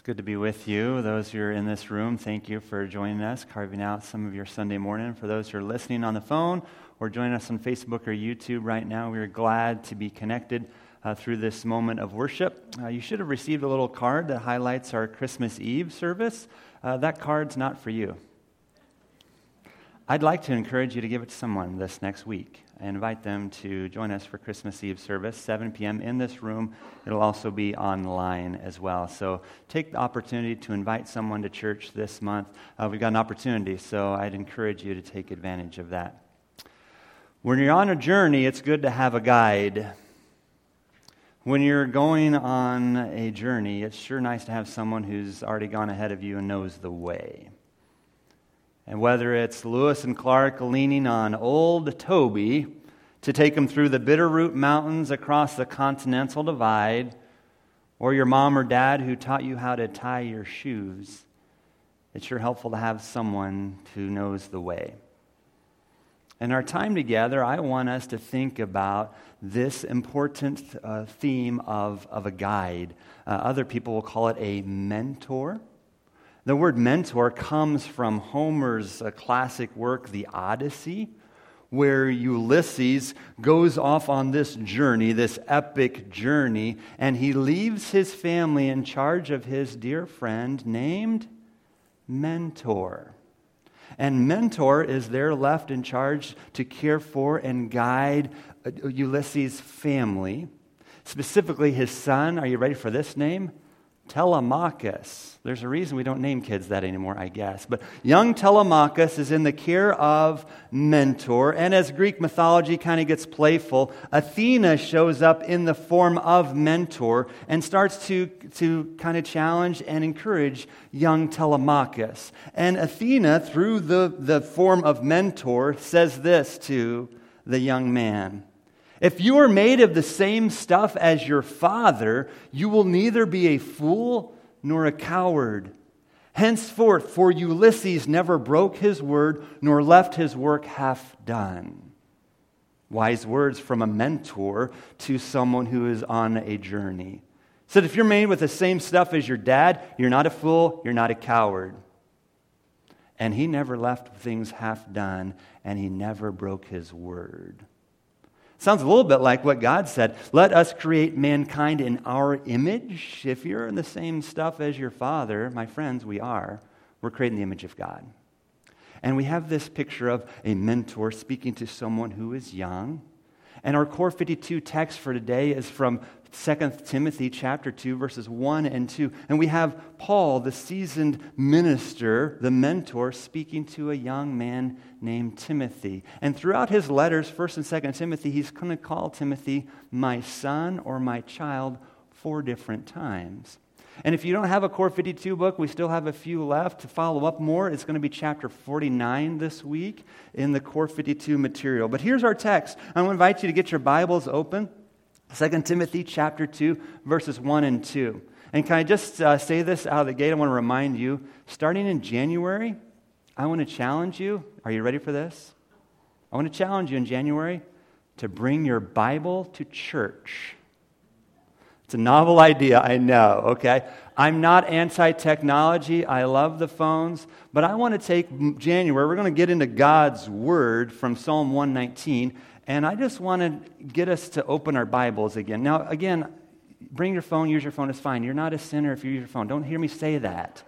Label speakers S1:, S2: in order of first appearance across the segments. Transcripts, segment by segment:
S1: It's good to be with you. Those who are in this room, thank you for joining us, carving out some of your Sunday morning. For those who are listening on the phone or joining us on Facebook or YouTube right now, we are glad to be connected uh, through this moment of worship. Uh, you should have received a little card that highlights our Christmas Eve service. Uh, that card's not for you. I'd like to encourage you to give it to someone this next week and invite them to join us for Christmas Eve service, 7 p.m. in this room. It'll also be online as well. So take the opportunity to invite someone to church this month. Uh, we've got an opportunity, so I'd encourage you to take advantage of that. When you're on a journey, it's good to have a guide. When you're going on a journey, it's sure nice to have someone who's already gone ahead of you and knows the way. And whether it's Lewis and Clark leaning on old Toby to take them through the Bitterroot Mountains across the Continental Divide, or your mom or dad who taught you how to tie your shoes, it's sure helpful to have someone who knows the way. In our time together, I want us to think about this important uh, theme of, of a guide. Uh, other people will call it a mentor. The word mentor comes from Homer's uh, classic work, The Odyssey, where Ulysses goes off on this journey, this epic journey, and he leaves his family in charge of his dear friend named Mentor. And Mentor is there left in charge to care for and guide uh, Ulysses' family, specifically his son. Are you ready for this name? Telemachus. There's a reason we don't name kids that anymore, I guess. But young Telemachus is in the care of Mentor. And as Greek mythology kind of gets playful, Athena shows up in the form of Mentor and starts to, to kind of challenge and encourage young Telemachus. And Athena, through the, the form of Mentor, says this to the young man. If you are made of the same stuff as your father, you will neither be a fool nor a coward. Henceforth, for Ulysses never broke his word nor left his work half done. Wise words from a mentor to someone who is on a journey. Said, if you're made with the same stuff as your dad, you're not a fool, you're not a coward. And he never left things half done, and he never broke his word. Sounds a little bit like what God said. Let us create mankind in our image. If you're in the same stuff as your father, my friends, we are. We're creating the image of God. And we have this picture of a mentor speaking to someone who is young. And our core 52 text for today is from 2 Timothy chapter 2 verses 1 and 2 and we have Paul the seasoned minister the mentor speaking to a young man named Timothy and throughout his letters 1st and 2nd Timothy he's going to call Timothy my son or my child four different times and if you don't have a Core 52 book, we still have a few left. To follow up more, it's going to be chapter 49 this week in the Core 52 material. But here's our text. I want to invite you to get your Bibles open 2 Timothy chapter 2, verses 1 and 2. And can I just uh, say this out of the gate? I want to remind you, starting in January, I want to challenge you. Are you ready for this? I want to challenge you in January to bring your Bible to church. It's a novel idea, I know, okay? I'm not anti technology. I love the phones. But I want to take January, we're going to get into God's Word from Psalm 119. And I just want to get us to open our Bibles again. Now, again, bring your phone, use your phone, it's fine. You're not a sinner if you use your phone. Don't hear me say that.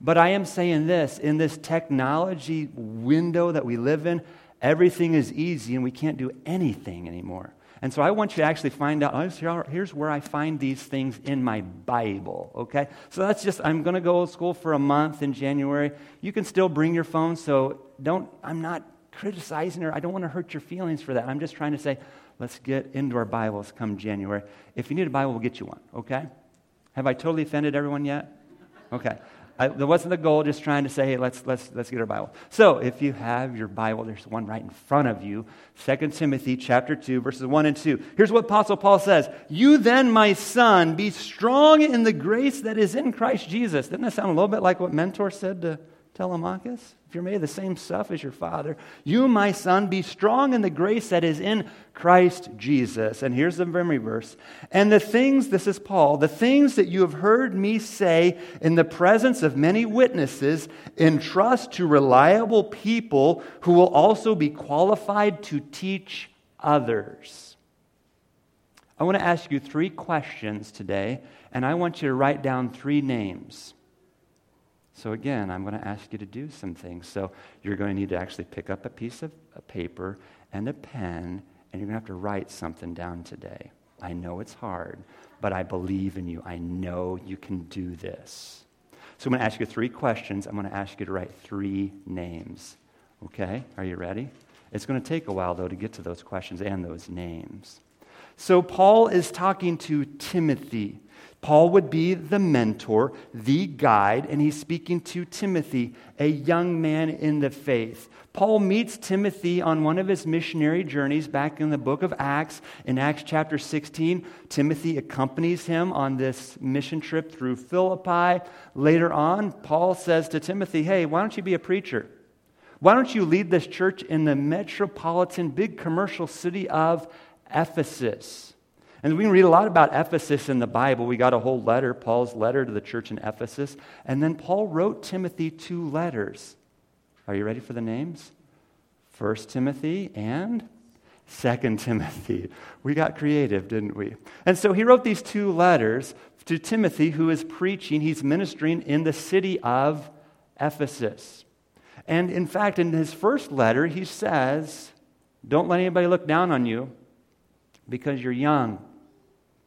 S1: But I am saying this in this technology window that we live in, everything is easy and we can't do anything anymore. And so I want you to actually find out here's where I find these things in my Bible, okay? So that's just, I'm going to go to school for a month in January. You can still bring your phone, so don't, I'm not criticizing her. I don't want to hurt your feelings for that. I'm just trying to say, let's get into our Bibles come January. If you need a Bible, we'll get you one, okay? Have I totally offended everyone yet? Okay. I, that wasn't the goal, just trying to say, hey, let's, let's, let's get our Bible. So if you have your Bible, there's one right in front of you. 2 Timothy chapter 2, verses 1 and 2. Here's what Apostle Paul says. You then, my son, be strong in the grace that is in Christ Jesus. Didn't that sound a little bit like what Mentor said to Telemachus? If you're made of the same stuff as your father, you, my son, be strong in the grace that is in Christ Jesus. And here's the memory verse. And the things, this is Paul, the things that you have heard me say in the presence of many witnesses, entrust to reliable people who will also be qualified to teach others. I want to ask you three questions today, and I want you to write down three names. So, again, I'm going to ask you to do some things. So, you're going to need to actually pick up a piece of a paper and a pen, and you're going to have to write something down today. I know it's hard, but I believe in you. I know you can do this. So, I'm going to ask you three questions. I'm going to ask you to write three names. Okay? Are you ready? It's going to take a while, though, to get to those questions and those names. So, Paul is talking to Timothy. Paul would be the mentor, the guide, and he's speaking to Timothy, a young man in the faith. Paul meets Timothy on one of his missionary journeys back in the book of Acts. In Acts chapter 16, Timothy accompanies him on this mission trip through Philippi. Later on, Paul says to Timothy, Hey, why don't you be a preacher? Why don't you lead this church in the metropolitan, big commercial city of Ephesus? And we read a lot about Ephesus in the Bible. We got a whole letter, Paul's letter to the church in Ephesus. And then Paul wrote Timothy two letters. Are you ready for the names? First Timothy and Second Timothy. We got creative, didn't we? And so he wrote these two letters to Timothy, who is preaching, he's ministering in the city of Ephesus. And in fact, in his first letter, he says, Don't let anybody look down on you because you're young.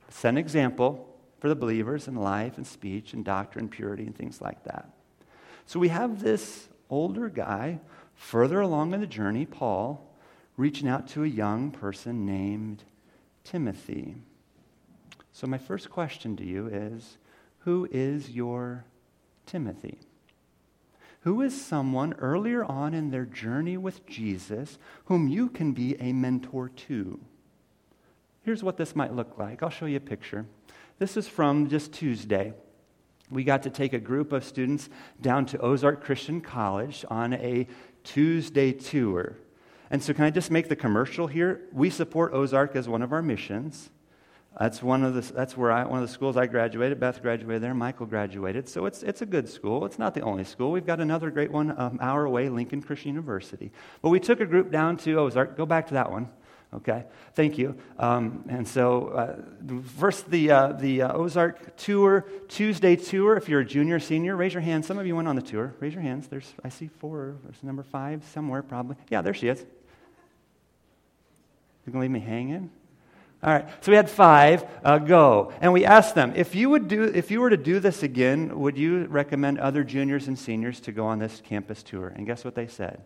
S1: Set an example for the believers in life and speech and doctrine, purity, and things like that. So we have this older guy further along in the journey, Paul, reaching out to a young person named Timothy. So, my first question to you is Who is your Timothy? Who is someone earlier on in their journey with Jesus whom you can be a mentor to? Here's what this might look like. I'll show you a picture. This is from just Tuesday. We got to take a group of students down to Ozark Christian College on a Tuesday tour. And so, can I just make the commercial here? We support Ozark as one of our missions. That's, one of the, that's where I, one of the schools I graduated. Beth graduated there. Michael graduated. So it's, it's a good school. It's not the only school. We've got another great one um, hour away, Lincoln Christian University. But we took a group down to Ozark. Go back to that one. Okay, thank you. Um, and so, uh, first, the, uh, the uh, Ozark tour, Tuesday tour. If you're a junior, senior, raise your hand. Some of you went on the tour. Raise your hands. There's, I see four. There's number five somewhere, probably. Yeah, there she is. You're going to leave me hanging? All right, so we had five uh, go, and we asked them if you would do, if you were to do this again, would you recommend other juniors and seniors to go on this campus tour? And guess what they said?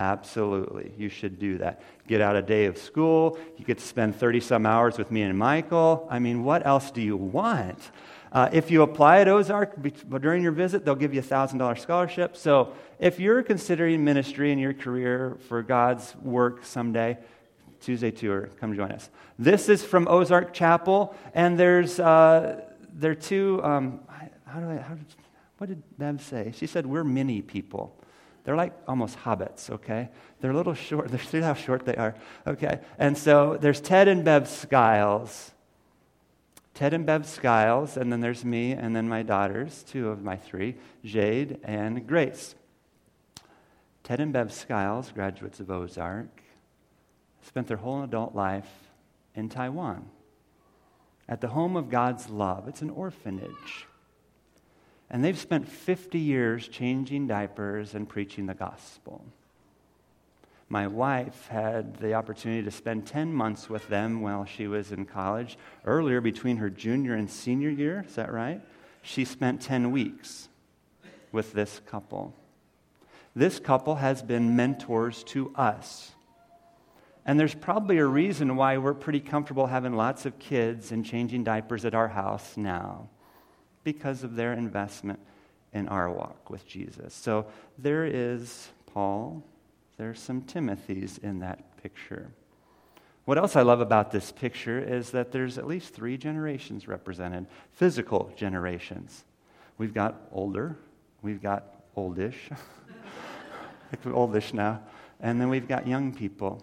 S1: Absolutely. You should do that. Get out a day of school. You get to spend 30 some hours with me and Michael. I mean, what else do you want? Uh, if you apply at Ozark during your visit, they'll give you a $1,000 scholarship. So if you're considering ministry in your career for God's work someday, Tuesday tour, come join us. This is from Ozark Chapel, and there's uh, there are two. Um, how do I? How did, what did Bev say? She said we're mini people. They're like almost hobbits, okay? They're a little short. See how short they are, okay? And so there's Ted and Bev Skiles. Ted and Bev Skiles, and then there's me, and then my daughters, two of my three, Jade and Grace. Ted and Bev Skiles, graduates of Ozark, spent their whole adult life in Taiwan at the home of God's love. It's an orphanage. And they've spent 50 years changing diapers and preaching the gospel. My wife had the opportunity to spend 10 months with them while she was in college. Earlier, between her junior and senior year, is that right? She spent 10 weeks with this couple. This couple has been mentors to us. And there's probably a reason why we're pretty comfortable having lots of kids and changing diapers at our house now because of their investment in our walk with Jesus. So there is Paul, there's some Timothys in that picture. What else I love about this picture is that there's at least three generations represented physical generations. We've got older, we've got oldish. oldish now. And then we've got young people.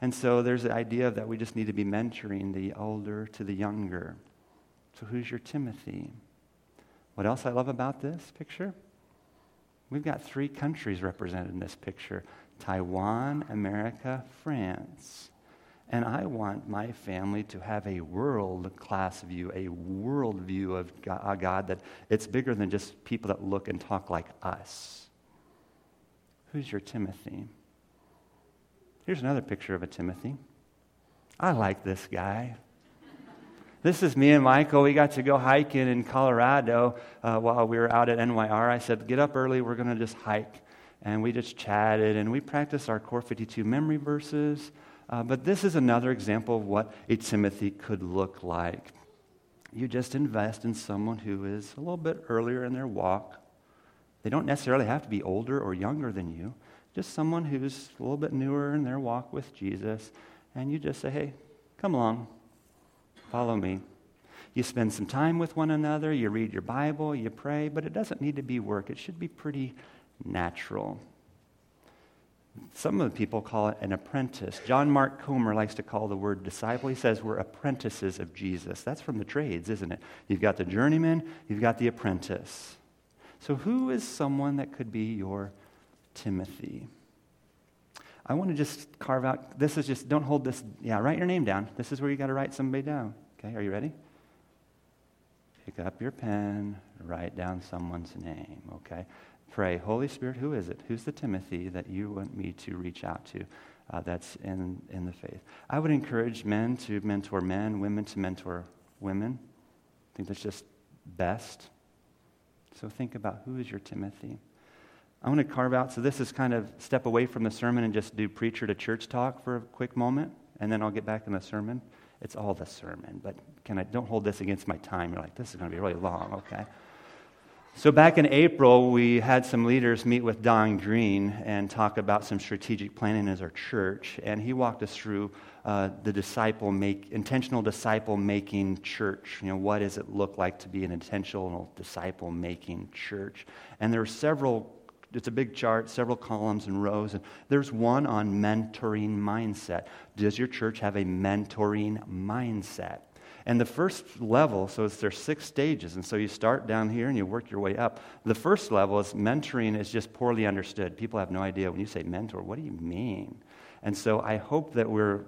S1: And so there's the idea that we just need to be mentoring the older to the younger. So who's your Timothy? What else I love about this picture? We've got three countries represented in this picture Taiwan, America, France. And I want my family to have a world class view, a world view of God that it's bigger than just people that look and talk like us. Who's your Timothy? Here's another picture of a Timothy. I like this guy. This is me and Michael. We got to go hiking in Colorado uh, while we were out at NYR. I said, Get up early. We're going to just hike. And we just chatted and we practiced our Core 52 memory verses. Uh, but this is another example of what a Timothy could look like. You just invest in someone who is a little bit earlier in their walk. They don't necessarily have to be older or younger than you, just someone who's a little bit newer in their walk with Jesus. And you just say, Hey, come along. Follow me. You spend some time with one another, you read your Bible, you pray, but it doesn't need to be work. It should be pretty natural. Some of the people call it an apprentice. John Mark Comer likes to call the word disciple. He says we're apprentices of Jesus. That's from the trades, isn't it? You've got the journeyman, you've got the apprentice. So, who is someone that could be your Timothy? I want to just carve out, this is just, don't hold this, yeah, write your name down. This is where you got to write somebody down. Okay, are you ready? Pick up your pen, write down someone's name, okay? Pray, Holy Spirit, who is it? Who's the Timothy that you want me to reach out to uh, that's in, in the faith? I would encourage men to mentor men, women to mentor women. I think that's just best. So think about who is your Timothy. I want to carve out, so this is kind of step away from the sermon and just do preacher to church talk for a quick moment, and then I'll get back in the sermon. It's all the sermon, but can I, don't hold this against my time. You're like, this is going to be really long, okay? So, back in April, we had some leaders meet with Don Green and talk about some strategic planning as our church. And he walked us through uh, the disciple make, intentional disciple making church. You know, what does it look like to be an intentional disciple making church? And there are several it's a big chart, several columns and rows. And there's one on mentoring mindset. Does your church have a mentoring mindset? And the first level, so it's there's six stages, and so you start down here and you work your way up. The first level is mentoring is just poorly understood. People have no idea when you say mentor, what do you mean? And so I hope that we're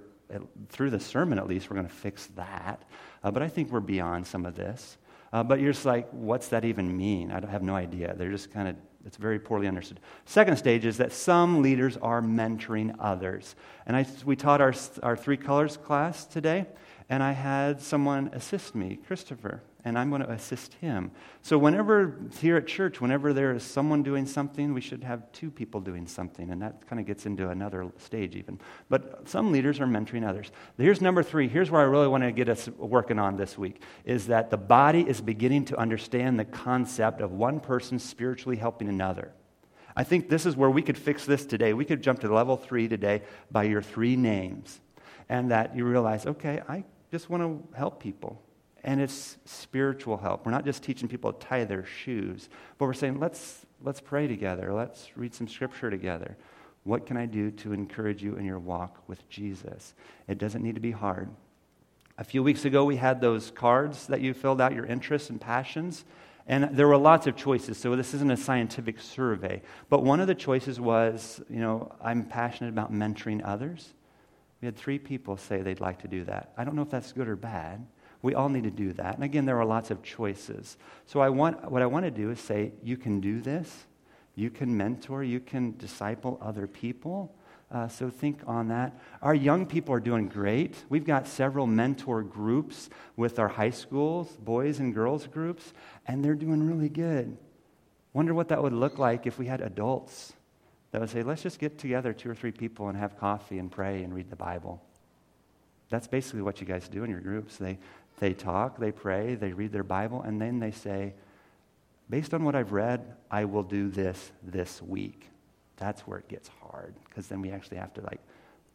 S1: through the sermon at least we're going to fix that. Uh, but I think we're beyond some of this. Uh, but you're just like, what's that even mean? I have no idea. They're just kind of it's very poorly understood. Second stage is that some leaders are mentoring others. And I, we taught our, our three colors class today, and I had someone assist me, Christopher, and I'm going to assist him. So, whenever here at church, whenever there is someone doing something, we should have two people doing something, and that kind of gets into another stage, even. But some leaders are mentoring others. Here's number three. Here's where I really want to get us working on this week is that the body is beginning to understand the concept of one person spiritually helping another. I think this is where we could fix this today. We could jump to level three today by your three names, and that you realize, okay, I just want to help people. And it's spiritual help. We're not just teaching people to tie their shoes, but we're saying, let's, let's pray together. Let's read some scripture together. What can I do to encourage you in your walk with Jesus? It doesn't need to be hard. A few weeks ago, we had those cards that you filled out, your interests and passions. And there were lots of choices, so this isn't a scientific survey. But one of the choices was, you know, I'm passionate about mentoring others. We had three people say they'd like to do that. I don't know if that's good or bad. We all need to do that. And again, there are lots of choices. So I want, what I want to do is say, you can do this. You can mentor. You can disciple other people. Uh, so think on that. Our young people are doing great. We've got several mentor groups with our high schools, boys and girls groups, and they're doing really good. Wonder what that would look like if we had adults that would say, let's just get together, two or three people, and have coffee and pray and read the Bible. That's basically what you guys do in your groups. They, they talk, they pray, they read their Bible, and then they say, based on what I've read, I will do this this week. That's where it gets hard, because then we actually have to like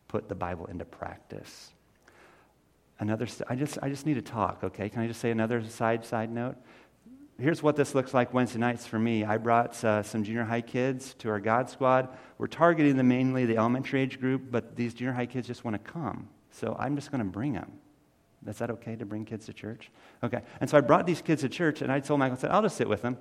S1: put the Bible into practice. Another, I just, I just need to talk, okay? Can I just say another side, side note? here's what this looks like Wednesday nights for me. I brought uh, some junior high kids to our God Squad. We're targeting the mainly the elementary age group, but these junior high kids just want to come. So I'm just going to bring them. Is that okay to bring kids to church? Okay. And so I brought these kids to church, and I told Michael, I said, I'll just sit with them.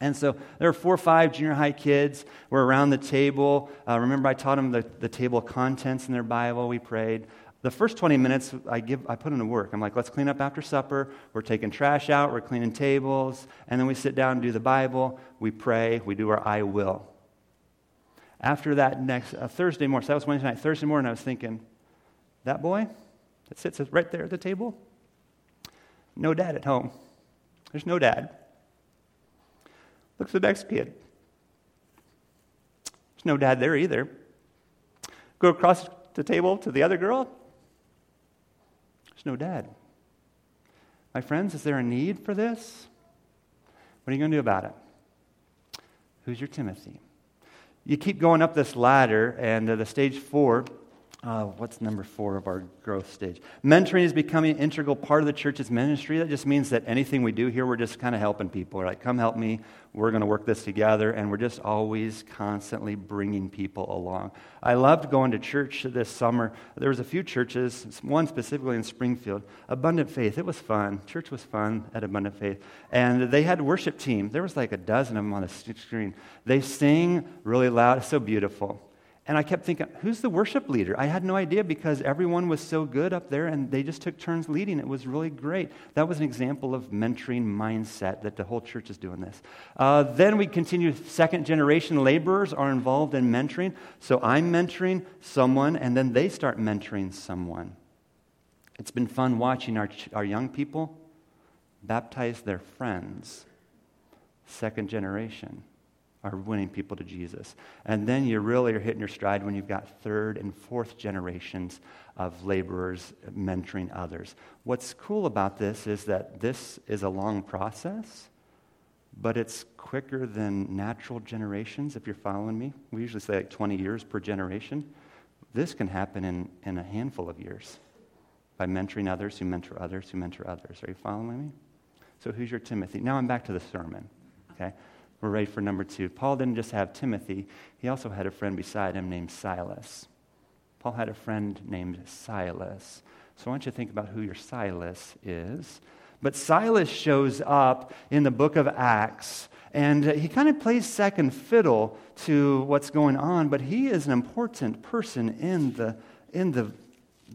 S1: And so there were four or five junior high kids. We're around the table. Uh, remember, I taught them the, the table of contents in their Bible. We prayed. The first 20 minutes, I, give, I put them to work. I'm like, let's clean up after supper. We're taking trash out. We're cleaning tables. And then we sit down and do the Bible. We pray. We do our I will. After that next uh, Thursday morning, so that was Wednesday night. Thursday morning, I was thinking, that boy that sits right there at the table, no dad at home. There's no dad. Look at the next kid. There's no dad there either. Go across the table to the other girl. There's no dad. My friends, is there a need for this? What are you going to do about it? Who's your Timothy? You keep going up this ladder, and uh, the stage four uh, what's number four of our growth stage? Mentoring is becoming an integral part of the church's ministry. That just means that anything we do here, we're just kind of helping people. We're like, come help me. We're going to work this together. And we're just always constantly bringing people along. I loved going to church this summer. There was a few churches, one specifically in Springfield. Abundant Faith. It was fun. Church was fun at Abundant Faith. And they had worship team. There was like a dozen of them on the screen. They sing really loud. It's so beautiful. And I kept thinking, who's the worship leader? I had no idea because everyone was so good up there and they just took turns leading. It was really great. That was an example of mentoring mindset that the whole church is doing this. Uh, then we continue, second generation laborers are involved in mentoring. So I'm mentoring someone and then they start mentoring someone. It's been fun watching our, our young people baptize their friends, second generation are winning people to Jesus. And then you really are hitting your stride when you've got third and fourth generations of laborers mentoring others. What's cool about this is that this is a long process, but it's quicker than natural generations, if you're following me. We usually say like 20 years per generation. This can happen in, in a handful of years by mentoring others who mentor others who mentor others. Are you following me? So, who's your Timothy? Now I'm back to the sermon. Okay? We're ready for number two. Paul didn't just have Timothy, he also had a friend beside him named Silas. Paul had a friend named Silas. So I want you to think about who your Silas is. But Silas shows up in the book of Acts, and he kind of plays second fiddle to what's going on, but he is an important person in the, in the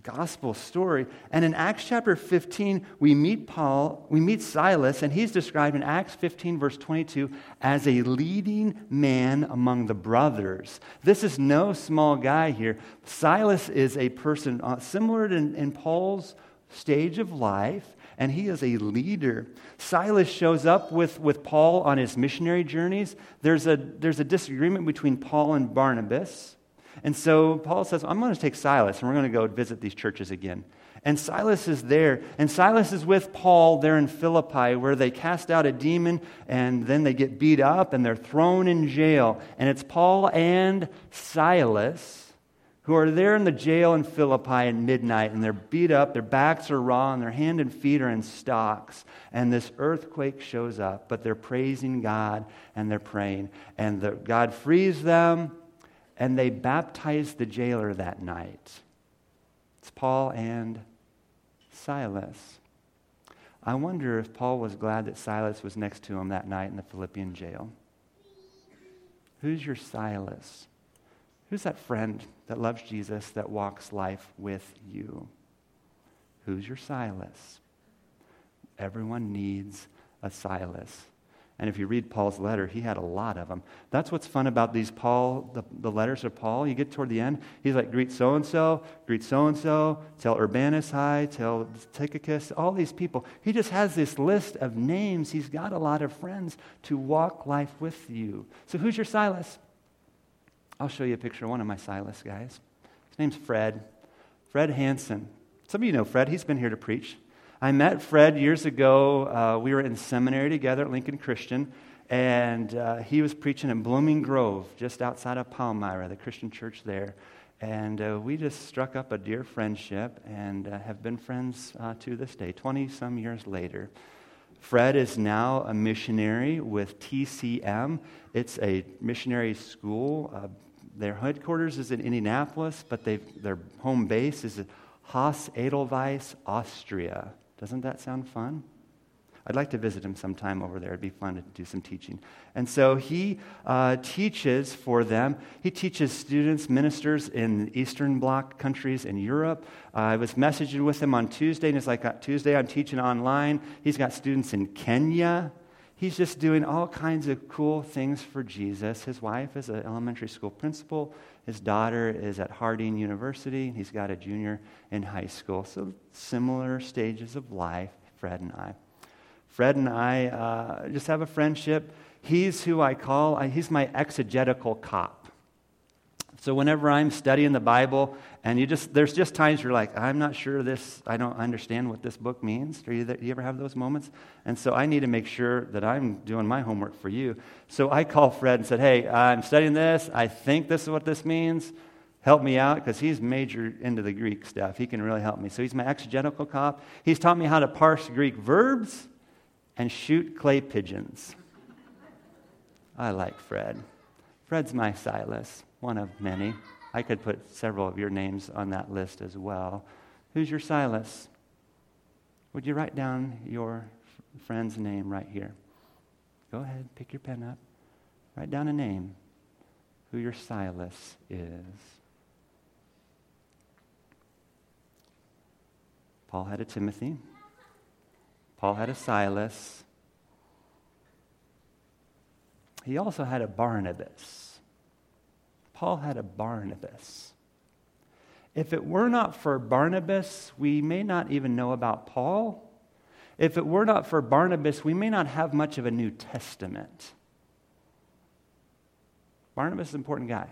S1: gospel story. And in Acts chapter 15, we meet Paul, we meet Silas, and he's described in Acts 15, verse 22, as a leading man among the brothers. This is no small guy here. Silas is a person uh, similar to in, in Paul's stage of life. And he is a leader. Silas shows up with, with Paul on his missionary journeys. There's a, there's a disagreement between Paul and Barnabas. And so Paul says, I'm going to take Silas and we're going to go visit these churches again. And Silas is there. And Silas is with Paul there in Philippi, where they cast out a demon and then they get beat up and they're thrown in jail. And it's Paul and Silas who are there in the jail in Philippi at midnight and they're beat up, their backs are raw, and their hand and feet are in stocks. And this earthquake shows up, but they're praising God and they're praying. And the, God frees them and they baptized the jailer that night. It's Paul and Silas. I wonder if Paul was glad that Silas was next to him that night in the Philippian jail. Who's your Silas? Who's that friend that loves Jesus that walks life with you? Who's your Silas? Everyone needs a Silas. And if you read Paul's letter, he had a lot of them. That's what's fun about these Paul, the, the letters of Paul. You get toward the end, he's like, greet so and so, greet so and so, tell Urbanus hi, tell Tychicus, all these people. He just has this list of names. He's got a lot of friends to walk life with you. So who's your Silas? I'll show you a picture of one of my Silas guys. His name's Fred. Fred Hansen. Some of you know Fred. He's been here to preach. I met Fred years ago. Uh, we were in seminary together at Lincoln Christian, and uh, he was preaching in Blooming Grove, just outside of Palmyra, the Christian church there. And uh, we just struck up a dear friendship and uh, have been friends uh, to this day, 20 some years later. Fred is now a missionary with TCM. It's a missionary school. Uh, their headquarters is in Indianapolis, but their home base is at Haus Edelweiss, Austria. Doesn't that sound fun? I'd like to visit him sometime over there. It'd be fun to do some teaching. And so he uh, teaches for them. He teaches students, ministers in Eastern Bloc countries in Europe. Uh, I was messaging with him on Tuesday, and it's like uh, Tuesday I'm teaching online. He's got students in Kenya. He's just doing all kinds of cool things for Jesus. His wife is an elementary school principal. His daughter is at Harding University. He's got a junior in high school. So similar stages of life, Fred and I. Fred and I uh, just have a friendship. He's who I call, he's my exegetical cop. So whenever I'm studying the Bible, and you just, there's just times you're like, I'm not sure this, I don't understand what this book means. Do you, you ever have those moments? And so I need to make sure that I'm doing my homework for you. So I call Fred and said, Hey, I'm studying this. I think this is what this means. Help me out because he's major into the Greek stuff. He can really help me. So he's my exegetical cop. He's taught me how to parse Greek verbs and shoot clay pigeons. I like Fred. Fred's my Silas, one of many. I could put several of your names on that list as well. Who's your Silas? Would you write down your friend's name right here? Go ahead, pick your pen up. Write down a name, who your Silas is. Paul had a Timothy. Paul had a Silas. He also had a Barnabas. Paul had a Barnabas. If it were not for Barnabas, we may not even know about Paul. If it were not for Barnabas, we may not have much of a New Testament. Barnabas is an important guy.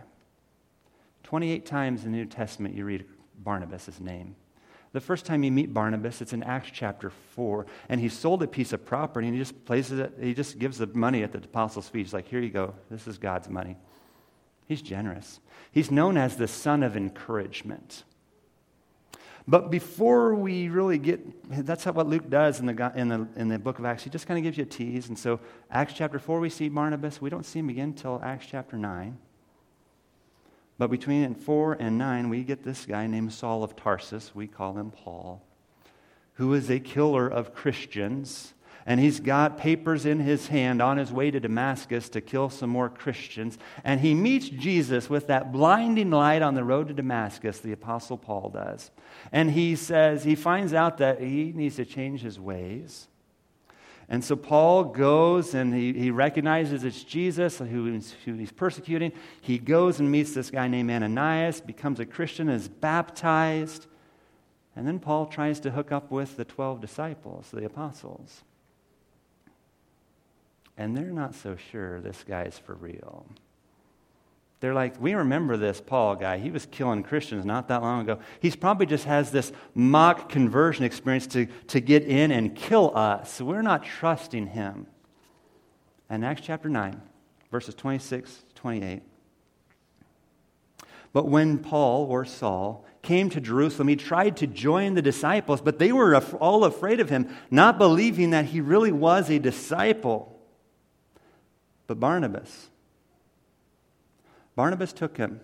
S1: 28 times in the New Testament you read Barnabas' name. The first time you meet Barnabas, it's in Acts chapter 4, and he sold a piece of property and he just places it, he just gives the money at the apostles' feet. He's like, Here you go, this is God's money. He's generous. He's known as the son of encouragement. But before we really get, that's what Luke does in the, in, the, in the book of Acts. He just kind of gives you a tease. And so, Acts chapter 4, we see Barnabas. We don't see him again until Acts chapter 9. But between 4 and 9, we get this guy named Saul of Tarsus. We call him Paul, who is a killer of Christians. And he's got papers in his hand on his way to Damascus to kill some more Christians. And he meets Jesus with that blinding light on the road to Damascus, the Apostle Paul does. And he says, he finds out that he needs to change his ways. And so Paul goes and he, he recognizes it's Jesus who he's, who he's persecuting. He goes and meets this guy named Ananias, becomes a Christian, is baptized. And then Paul tries to hook up with the 12 disciples, the apostles. And they're not so sure this guy's for real. They're like, we remember this Paul guy. He was killing Christians not that long ago. He's probably just has this mock conversion experience to, to get in and kill us. So we're not trusting him. And Acts chapter 9, verses 26 to 28. But when Paul or Saul came to Jerusalem, he tried to join the disciples, but they were all afraid of him, not believing that he really was a disciple. But Barnabas, Barnabas took him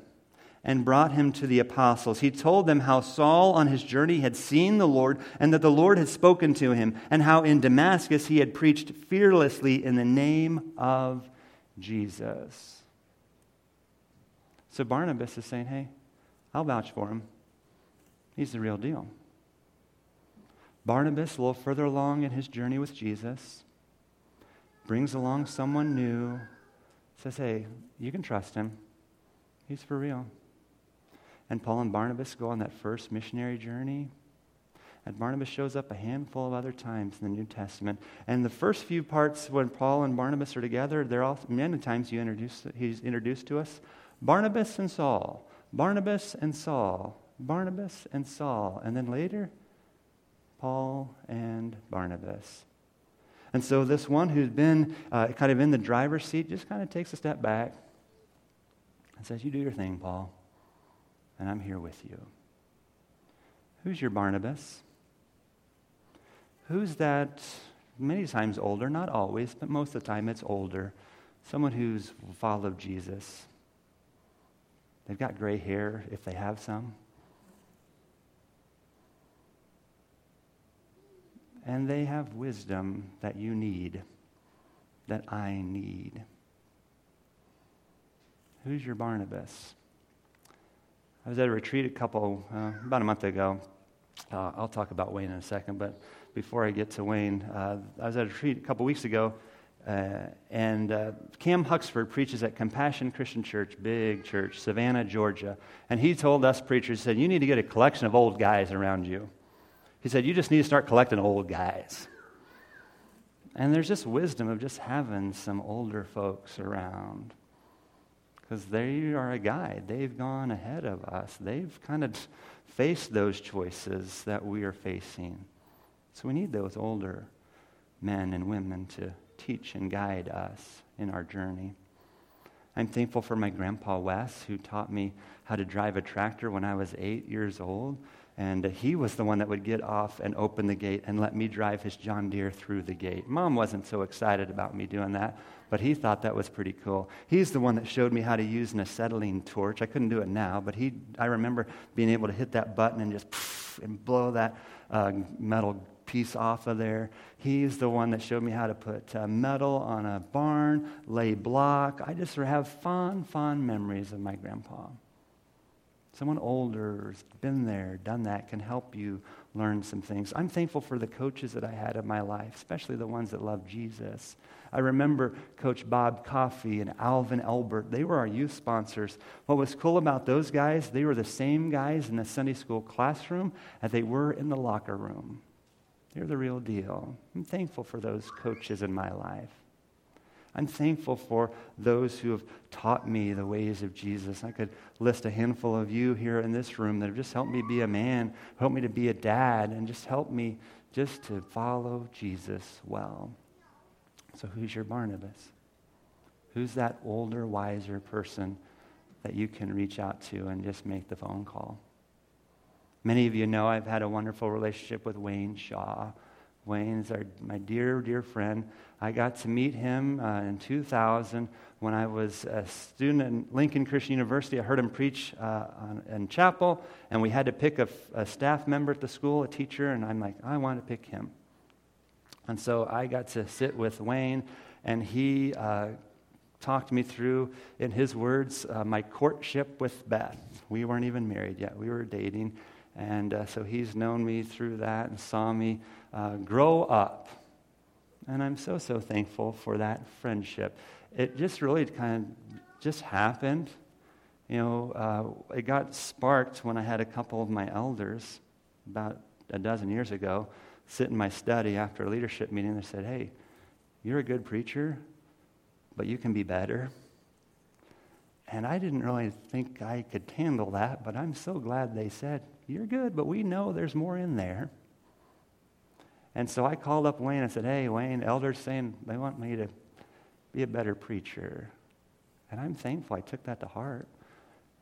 S1: and brought him to the apostles. He told them how Saul on his journey had seen the Lord and that the Lord had spoken to him, and how in Damascus he had preached fearlessly in the name of Jesus. So Barnabas is saying, Hey, I'll vouch for him. He's the real deal. Barnabas, a little further along in his journey with Jesus, brings along someone new, says, Hey, you can trust him. He's for real. And Paul and Barnabas go on that first missionary journey. And Barnabas shows up a handful of other times in the New Testament. And the first few parts when Paul and Barnabas are together, they're all many times you introduce, he's introduced to us Barnabas and Saul, Barnabas and Saul, Barnabas and Saul. And then later, Paul and Barnabas. And so this one who's been uh, kind of in the driver's seat just kind of takes a step back and says, You do your thing, Paul, and I'm here with you. Who's your Barnabas? Who's that Many times older, not always, but most of the time it's older. Someone who's followed Jesus. They've got gray hair if they have some. And they have wisdom that you need, that I need. Who's your Barnabas? I was at a retreat a couple, uh, about a month ago. Uh, I'll talk about Wayne in a second, but before I get to Wayne, uh, I was at a retreat a couple weeks ago, uh, and uh, Cam Huxford preaches at Compassion Christian Church, big church, Savannah, Georgia. And he told us preachers, he said, You need to get a collection of old guys around you. He said, You just need to start collecting old guys. And there's just wisdom of just having some older folks around because they are a guide. They've gone ahead of us, they've kind of faced those choices that we are facing. So we need those older men and women to teach and guide us in our journey. I'm thankful for my grandpa Wes, who taught me how to drive a tractor when I was eight years old. And he was the one that would get off and open the gate and let me drive his John Deere through the gate. Mom wasn't so excited about me doing that, but he thought that was pretty cool. He's the one that showed me how to use an acetylene torch. I couldn't do it now, but he, I remember being able to hit that button and just poof, and blow that uh, metal piece off of there. He's the one that showed me how to put uh, metal on a barn, lay block. I just have fond, fond memories of my grandpa. Someone older, has been there, done that, can help you learn some things. I'm thankful for the coaches that I had in my life, especially the ones that love Jesus. I remember Coach Bob Coffey and Alvin Elbert. They were our youth sponsors. What was cool about those guys, they were the same guys in the Sunday school classroom as they were in the locker room. They're the real deal. I'm thankful for those coaches in my life. I'm thankful for those who have taught me the ways of Jesus. I could list a handful of you here in this room that have just helped me be a man, helped me to be a dad, and just helped me just to follow Jesus well. So, who's your Barnabas? Who's that older, wiser person that you can reach out to and just make the phone call? Many of you know I've had a wonderful relationship with Wayne Shaw. Wayne's our, my dear, dear friend. I got to meet him uh, in 2000 when I was a student at Lincoln Christian University. I heard him preach uh, on, in chapel, and we had to pick a, a, staff member at the school, a teacher, and I'm like, I want to pick him. And so I got to sit with Wayne, and he uh, talked me through, in his words, uh, my courtship with Beth. We weren't even married yet, we were dating. And uh, so he's known me through that and saw me uh, grow up. And I'm so, so thankful for that friendship. It just really kind of just happened. You know, uh, it got sparked when I had a couple of my elders about a dozen years ago sit in my study after a leadership meeting. They said, Hey, you're a good preacher, but you can be better. And I didn't really think I could handle that, but I'm so glad they said, You're good, but we know there's more in there. And so I called up Wayne and said, Hey, Wayne, elders saying they want me to be a better preacher. And I'm thankful I took that to heart.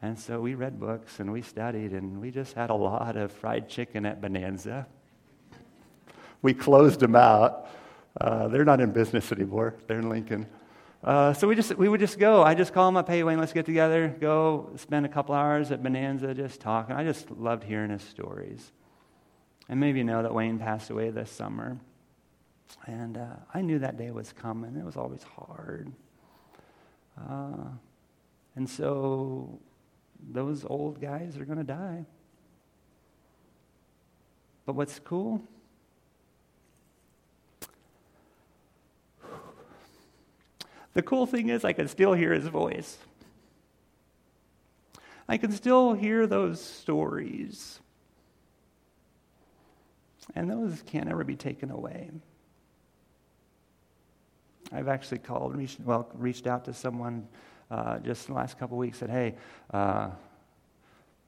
S1: And so we read books and we studied and we just had a lot of fried chicken at Bonanza. we closed them out. Uh, they're not in business anymore. They're in Lincoln. Uh, so we just we would just go. I just call him up. Hey Wayne, let's get together. Go spend a couple hours at Bonanza just talking. I just loved hearing his stories. And maybe you know that Wayne passed away this summer. And uh, I knew that day was coming. It was always hard. Uh, and so those old guys are going to die. But what's cool? The cool thing is, I can still hear his voice. I can still hear those stories. And those can't ever be taken away. I've actually called, reached, well, reached out to someone uh, just the last couple weeks, said, hey, uh,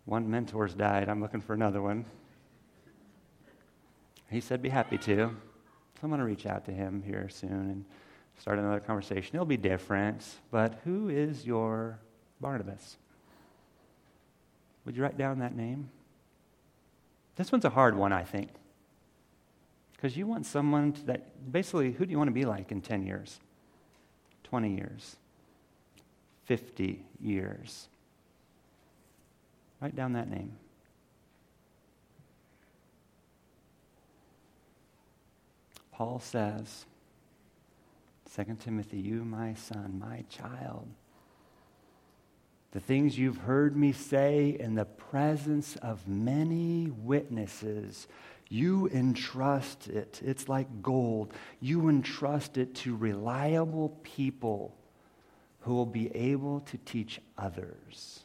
S1: one mentor's died. I'm looking for another one. He said, be happy to. So I'm going to reach out to him here soon and start another conversation. It'll be different, but who is your Barnabas? Would you write down that name? This one's a hard one, I think. Because you want someone that, basically, who do you want to be like in 10 years, 20 years, 50 years? Write down that name. Paul says, 2 Timothy, you, my son, my child, the things you've heard me say in the presence of many witnesses, you entrust it. It's like gold. You entrust it to reliable people who will be able to teach others.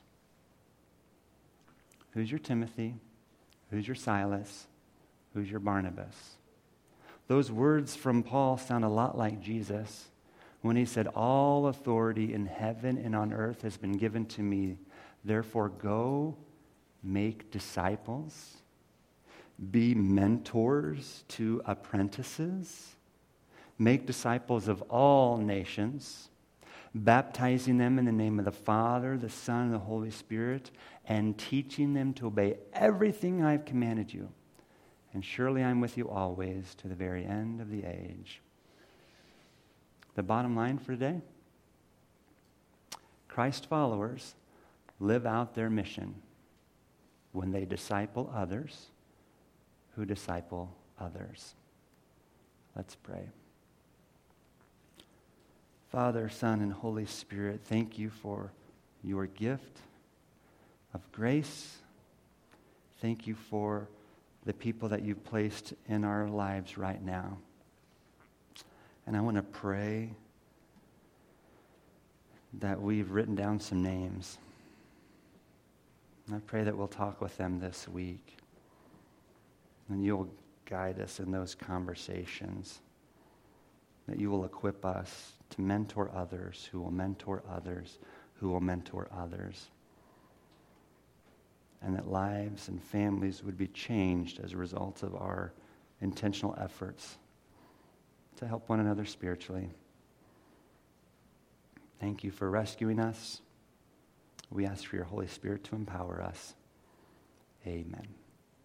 S1: Who's your Timothy? Who's your Silas? Who's your Barnabas? Those words from Paul sound a lot like Jesus when he said, All authority in heaven and on earth has been given to me. Therefore, go make disciples, be mentors to apprentices, make disciples of all nations, baptizing them in the name of the Father, the Son, and the Holy Spirit, and teaching them to obey everything I've commanded you and surely I'm with you always to the very end of the age. The bottom line for today Christ followers live out their mission when they disciple others who disciple others. Let's pray. Father, Son, and Holy Spirit, thank you for your gift of grace. Thank you for the people that you've placed in our lives right now. And I want to pray that we've written down some names. I pray that we'll talk with them this week. And you'll guide us in those conversations. That you will equip us to mentor others who will mentor others who will mentor others and that lives and families would be changed as a result of our intentional efforts to help one another spiritually. Thank you for rescuing us. We ask for your Holy Spirit to empower us. Amen.